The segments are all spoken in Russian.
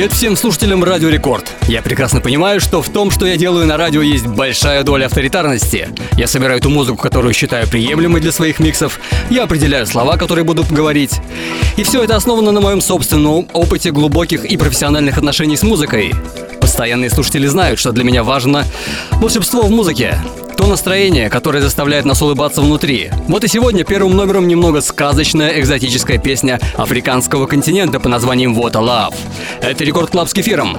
Привет всем слушателям Радио Рекорд. Я прекрасно понимаю, что в том, что я делаю на радио, есть большая доля авторитарности. Я собираю ту музыку, которую считаю приемлемой для своих миксов, я определяю слова, которые буду говорить. И все это основано на моем собственном опыте глубоких и профессиональных отношений с музыкой. Постоянные слушатели знают, что для меня важно волшебство в музыке. Настроение, которое заставляет нас улыбаться внутри. Вот и сегодня первым номером немного сказочная экзотическая песня африканского континента по названием What a Love. Это Record Club с кефиром.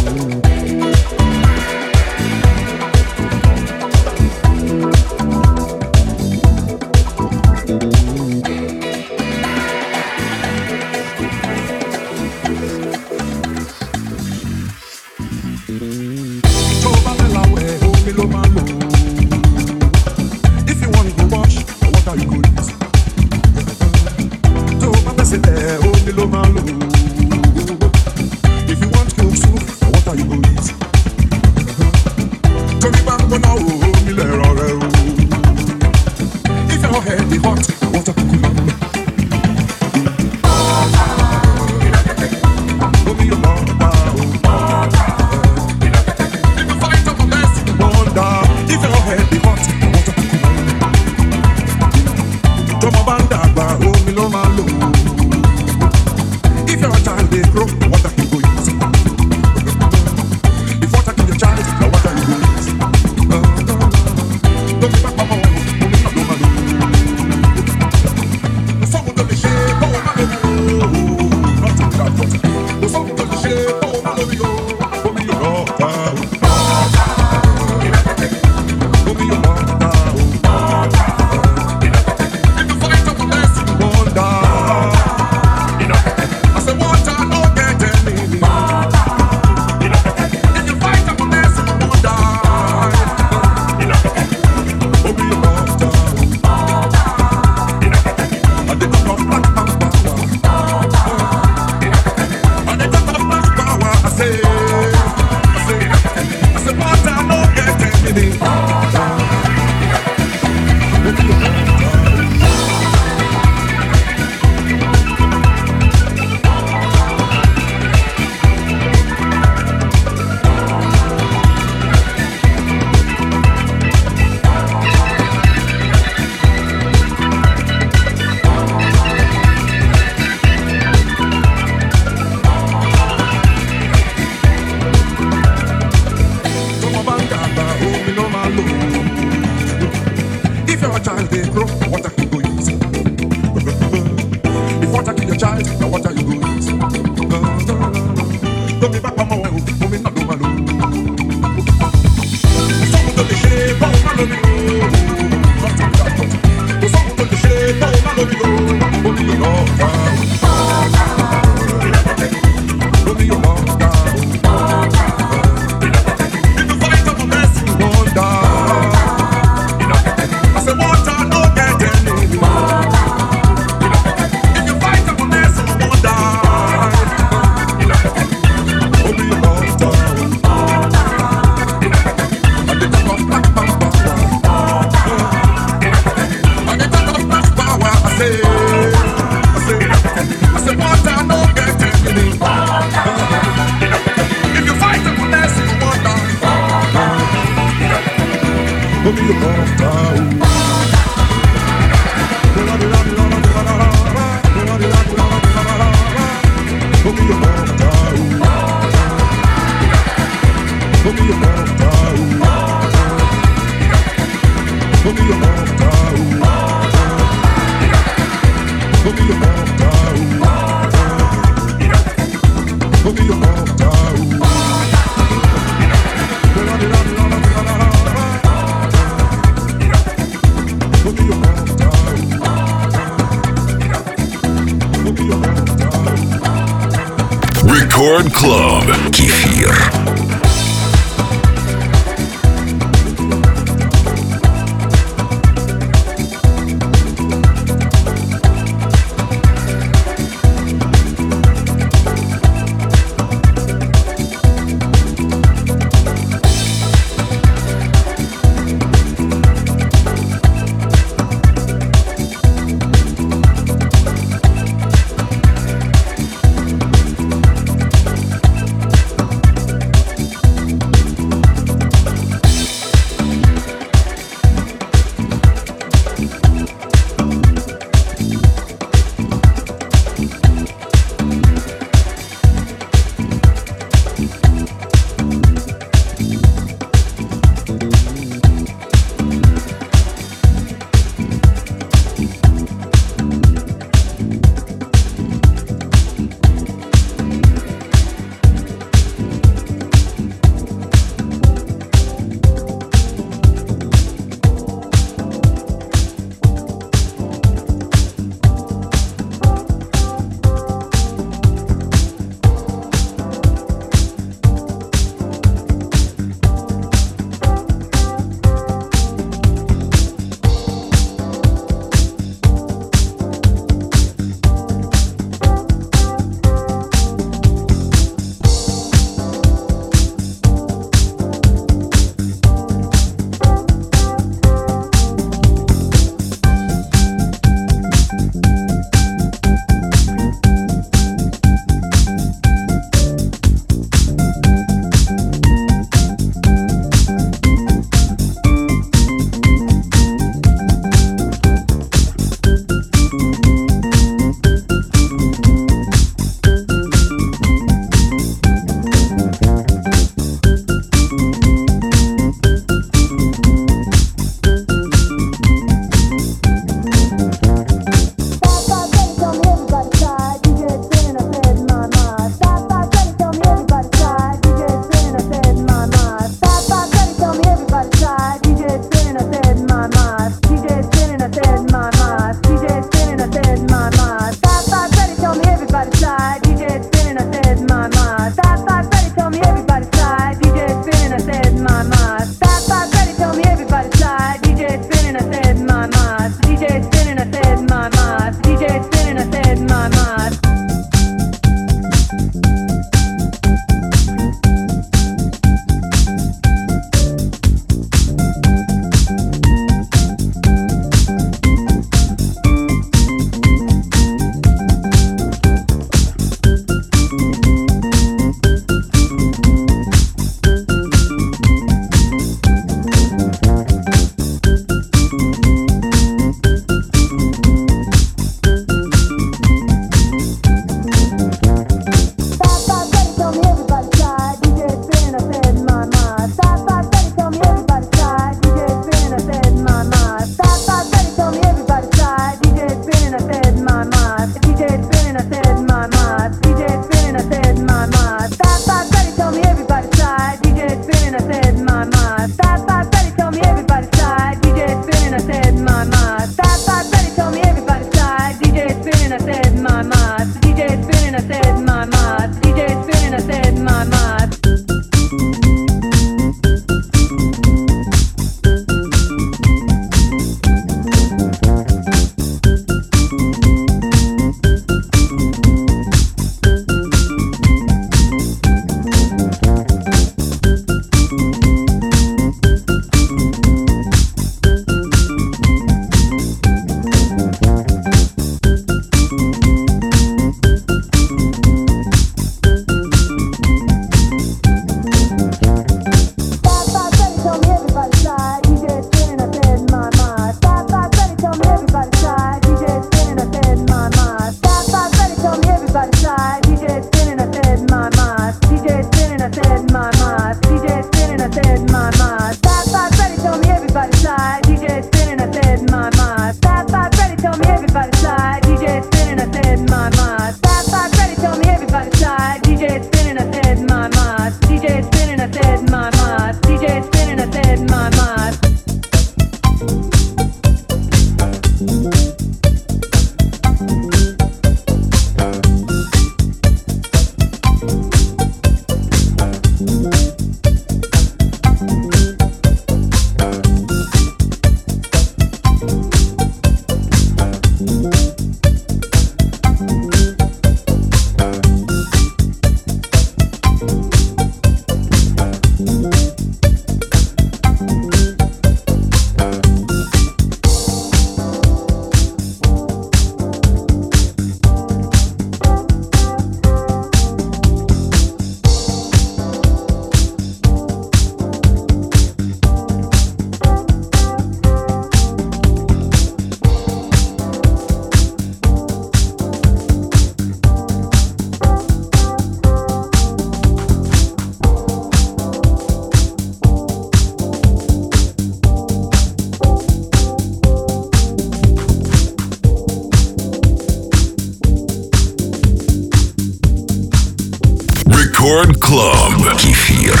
Record Club. Кефир.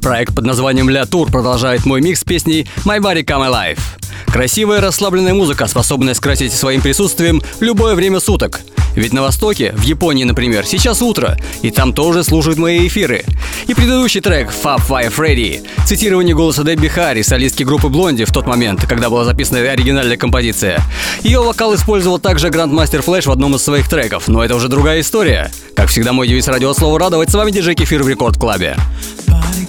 Проект под названием «La Tour» продолжает мой микс песней «My Body Come Alive». Красивая расслабленная музыка, способная скрасить своим присутствием любое время суток. Ведь на Востоке, в Японии, например, сейчас утро, и там тоже слушают мои эфиры. И предыдущий трек «Fab Five Freddy» — цитирование голоса Дебби Харри, солистки группы Блонди в тот момент, когда была записана оригинальная композиция. Ее вокал использовал также Грандмастер Флэш в одном из своих треков, но это уже другая история. Как всегда, мой девиз радио слово радовать. С вами диджей Кефир в Рекорд Клабе. Record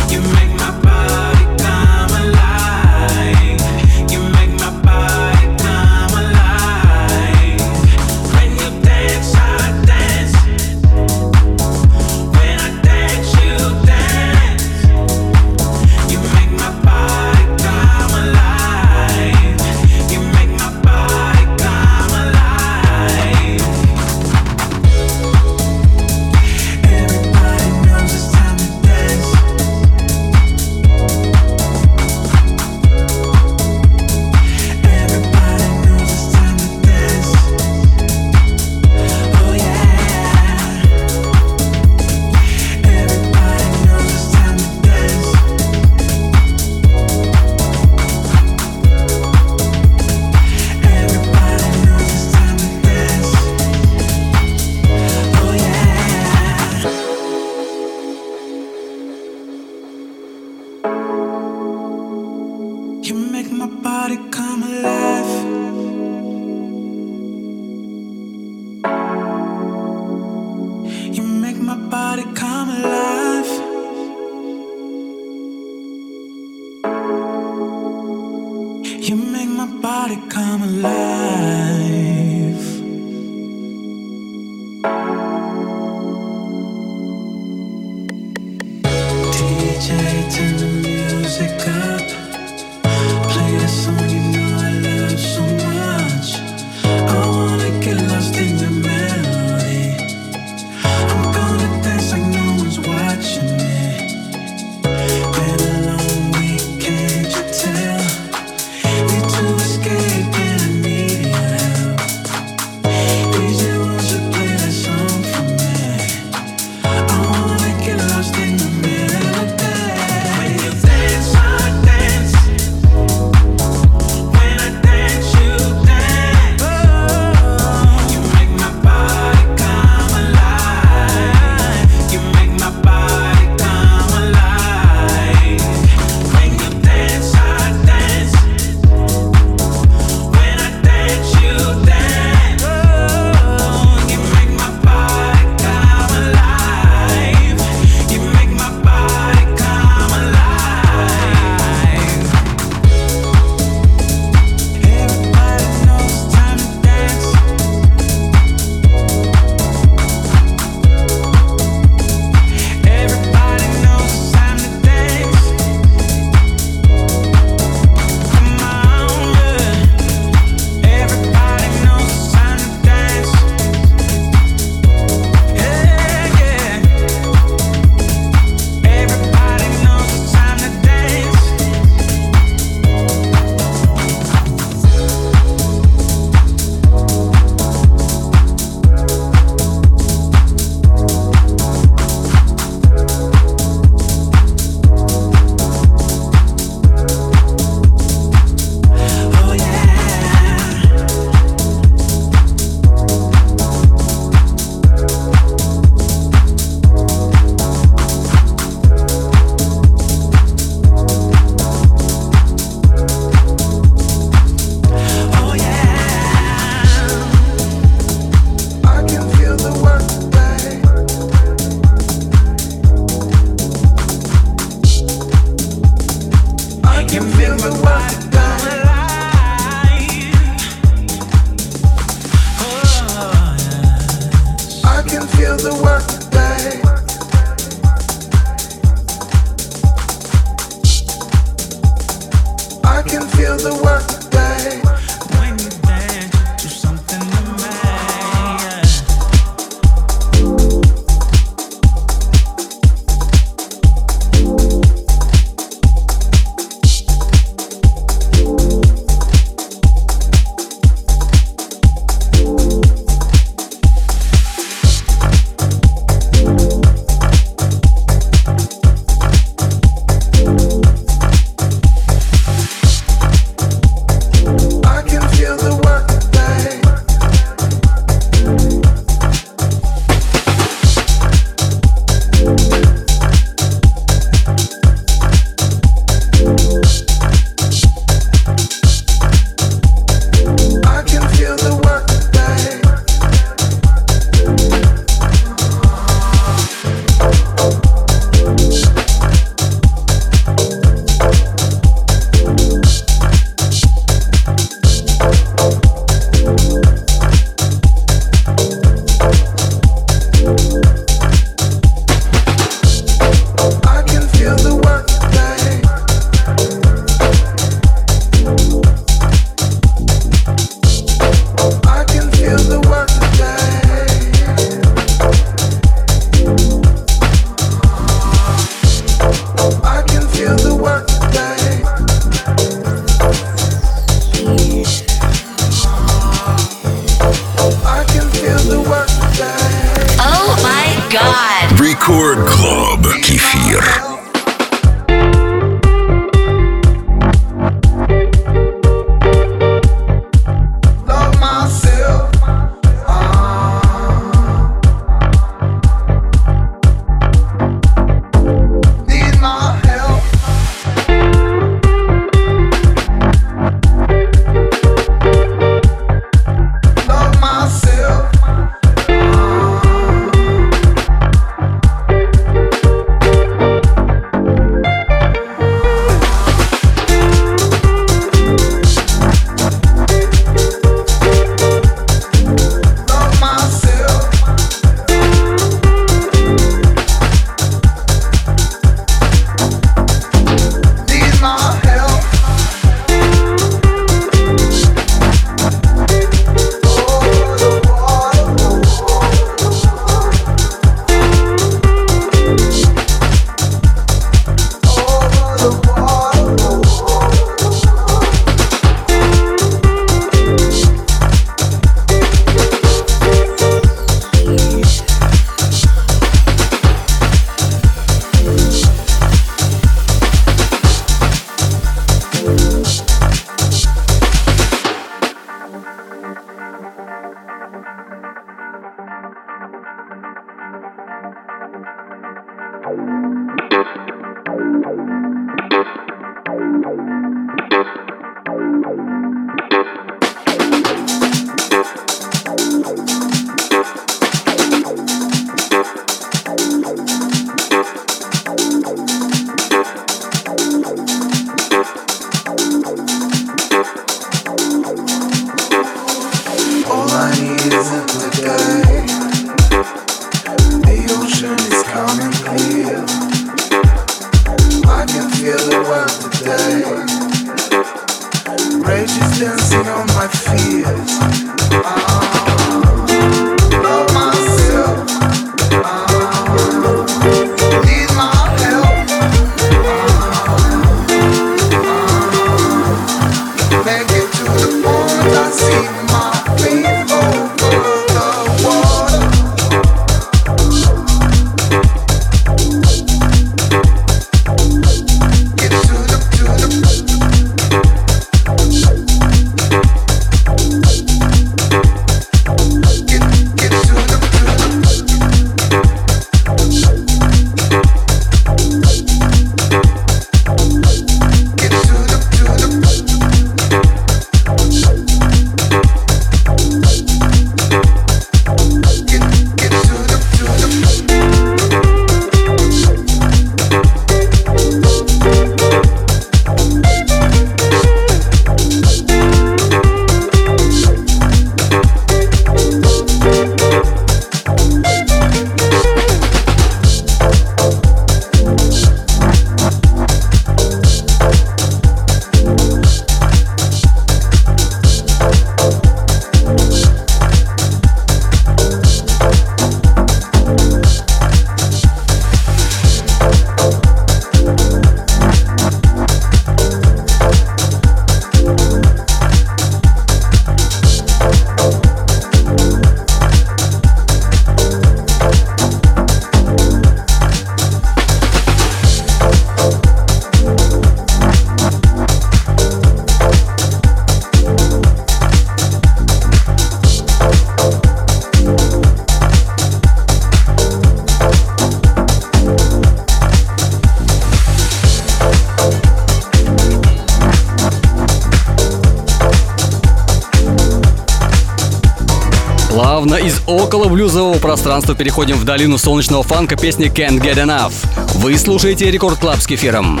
около блюзового пространства переходим в долину солнечного фанка песни Can't Get Enough. Вы слушаете Record Club с кефиром.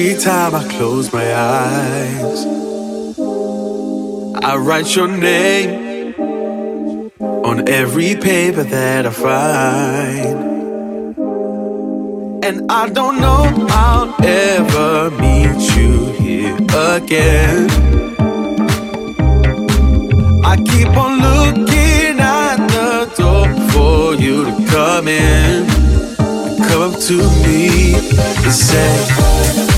Every time I close my eyes, I write your name on every paper that I find. And I don't know I'll ever meet you here again. I keep on looking at the door for you to come in, come up to me and say.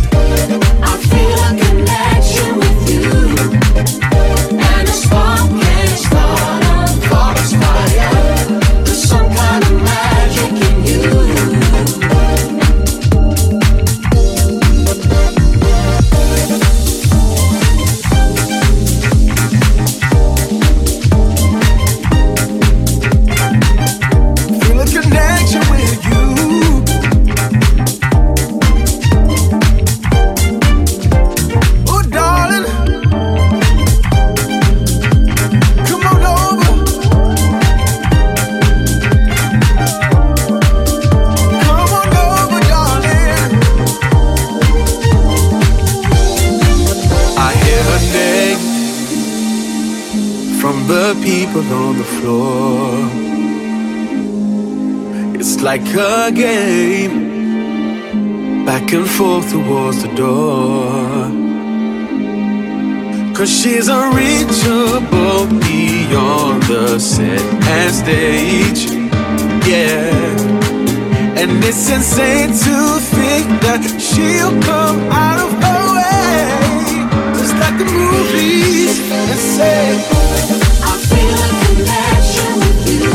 like a game, back and forth towards the door. Cause she's unreachable beyond the set and stage. Yeah. And it's insane to think that she'll come out of her way, just like the movies, and say.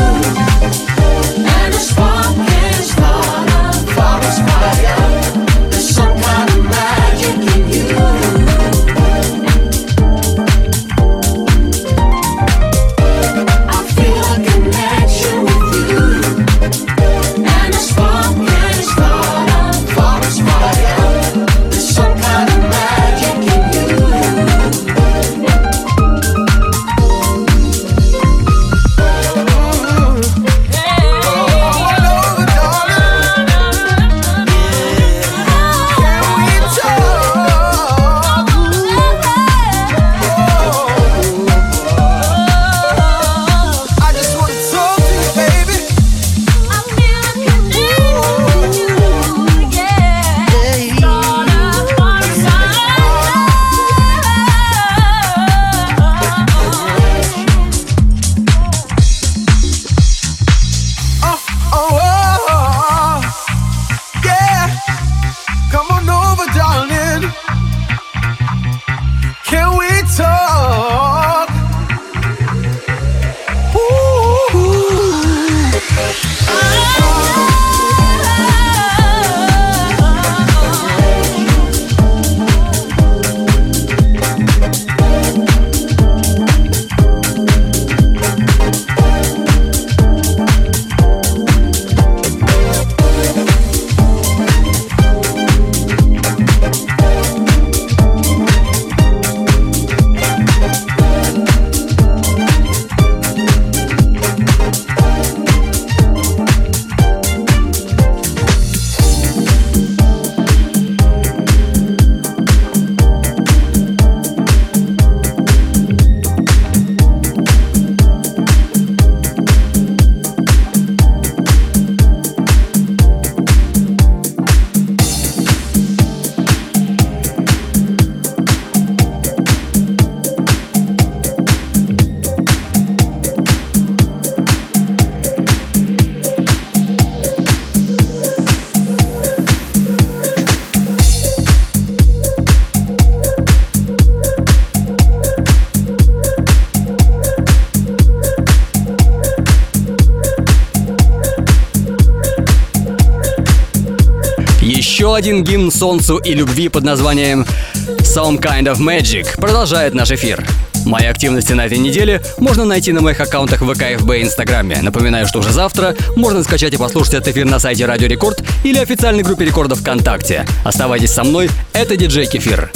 And the spark is gone, a forest. Один гимн солнцу и любви под названием Some Kind of Magic продолжает наш эфир. Мои активности на этой неделе можно найти на моих аккаунтах ВК, ФБ и Инстаграме. Напоминаю, что уже завтра можно скачать и послушать этот эфир на сайте Радио Рекорд или официальной группе рекордов ВКонтакте. Оставайтесь со мной, это диджей Кефир.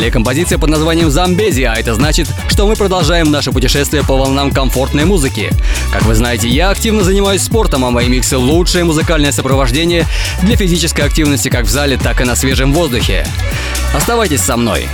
Далее композиция под названием «Замбези», а это значит, что мы продолжаем наше путешествие по волнам комфортной музыки. Как вы знаете, я активно занимаюсь спортом, а мои миксы — лучшее музыкальное сопровождение для физической активности как в зале, так и на свежем воздухе. Оставайтесь со мной.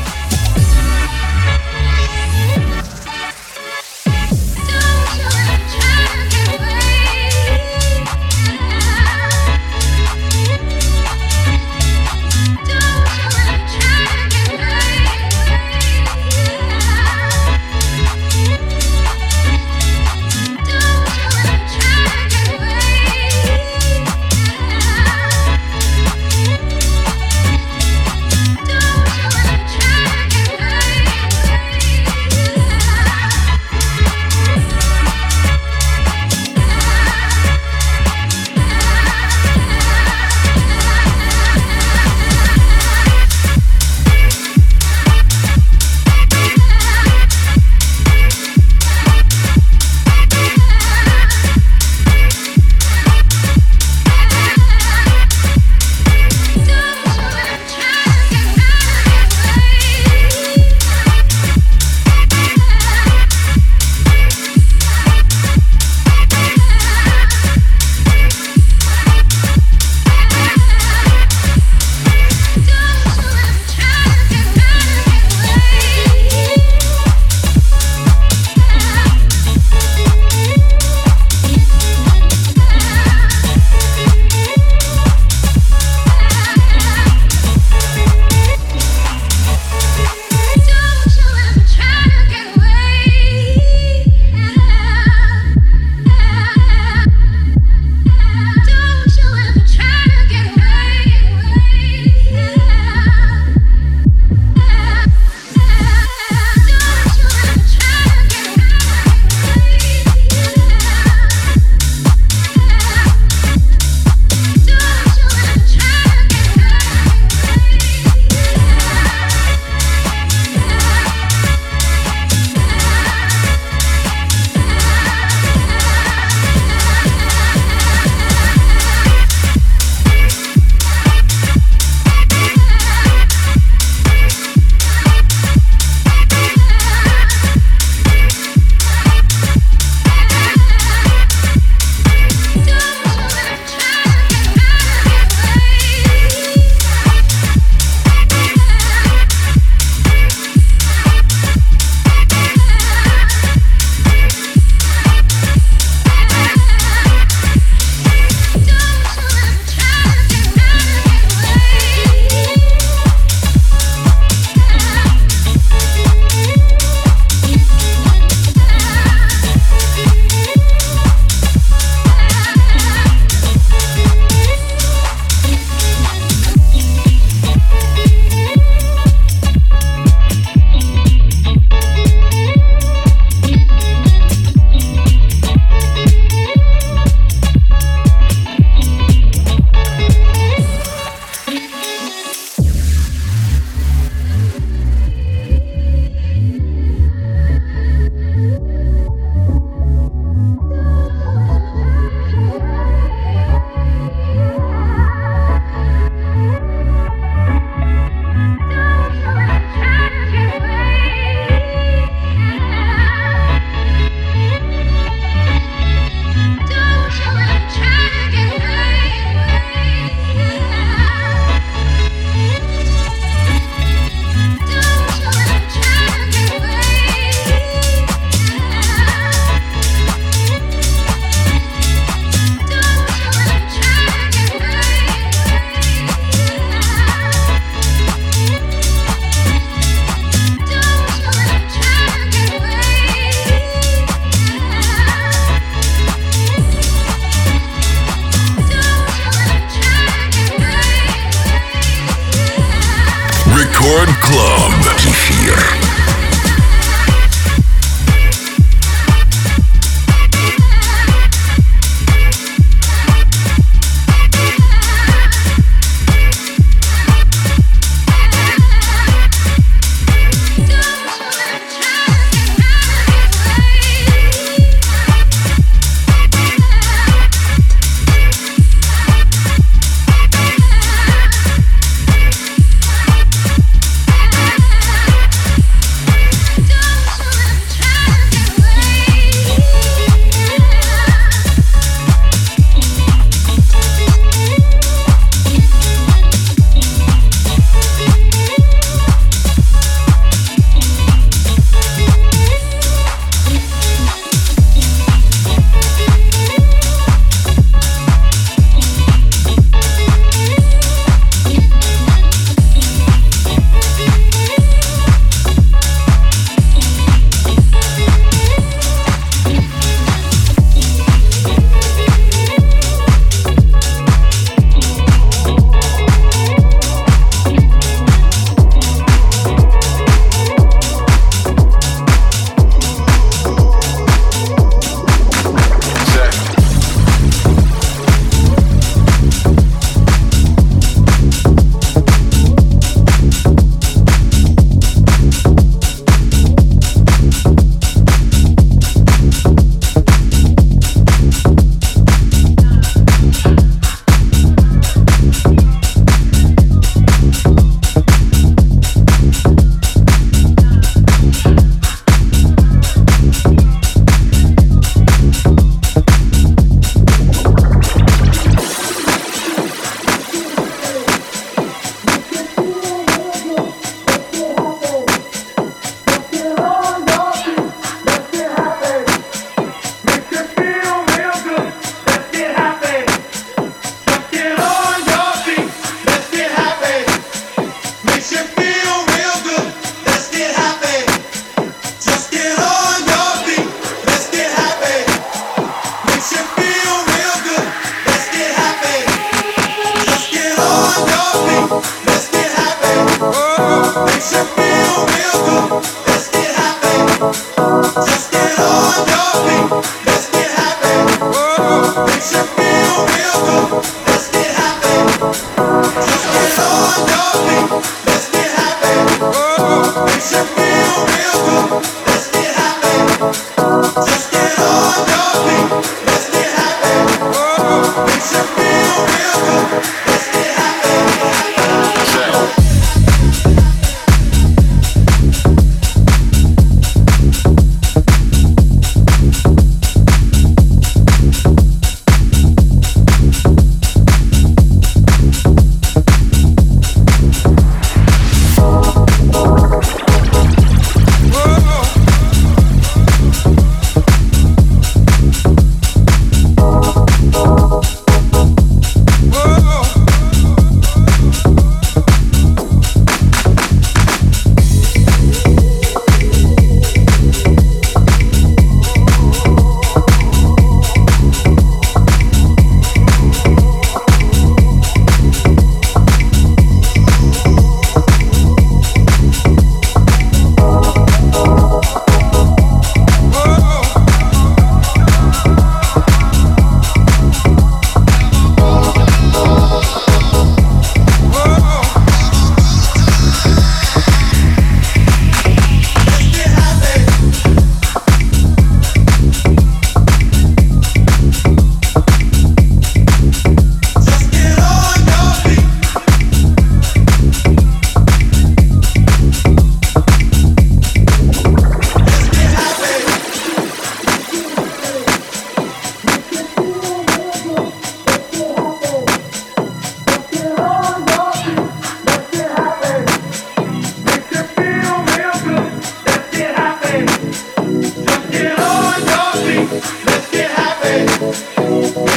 It's your o real good.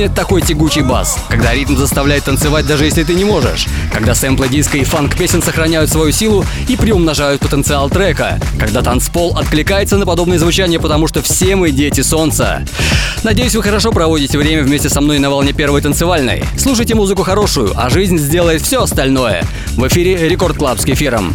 песне такой тягучий бас, когда ритм заставляет танцевать даже если ты не можешь, когда сэмплы диско и фанк песен сохраняют свою силу и приумножают потенциал трека, когда танцпол откликается на подобное звучание, потому что все мы дети солнца. Надеюсь, вы хорошо проводите время вместе со мной на волне первой танцевальной. Слушайте музыку хорошую, а жизнь сделает все остальное. В эфире Record Club с кефиром.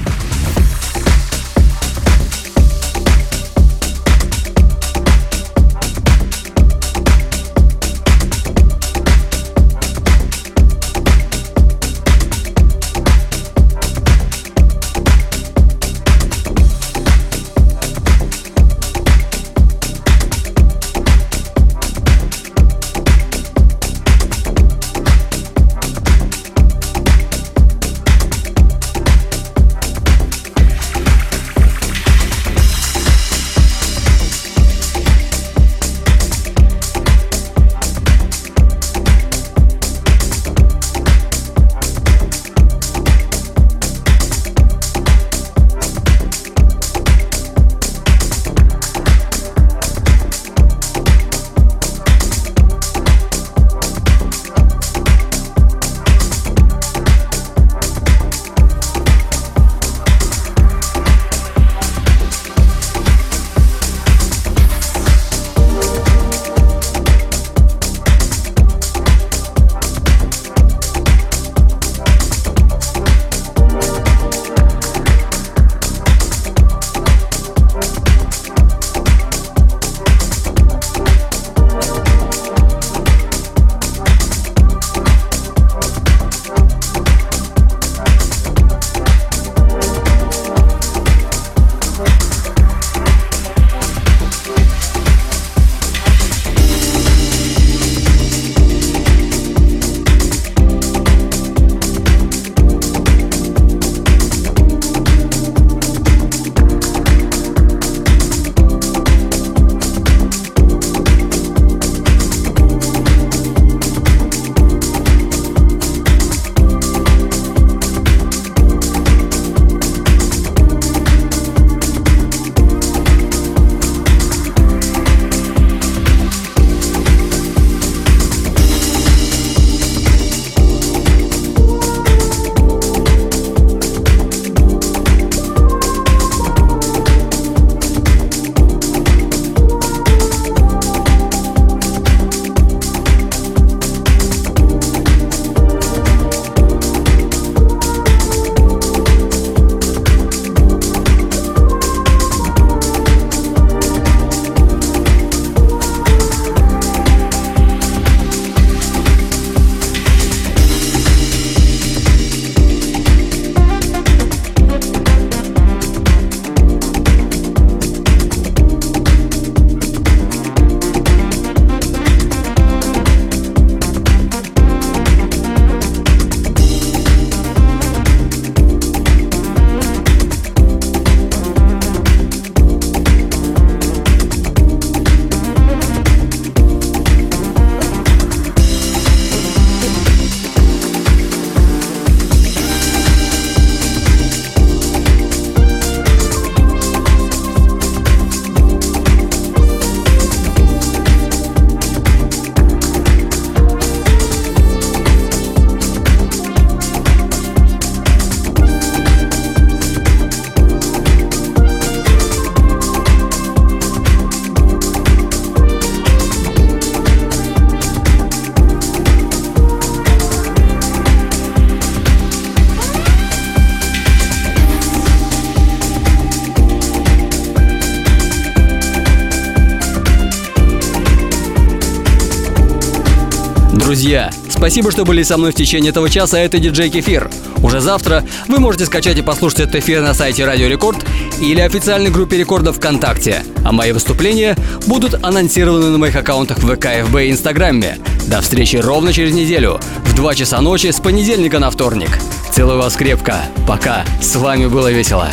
Друзья, спасибо, что были со мной в течение этого часа. Это диджей Кефир. Уже завтра вы можете скачать и послушать этот эфир на сайте Радио Рекорд или официальной группе рекордов ВКонтакте. А мои выступления будут анонсированы на моих аккаунтах в ВК, ФБ и Инстаграме. До встречи ровно через неделю в 2 часа ночи с понедельника на вторник. Целую вас крепко. Пока. С вами было весело.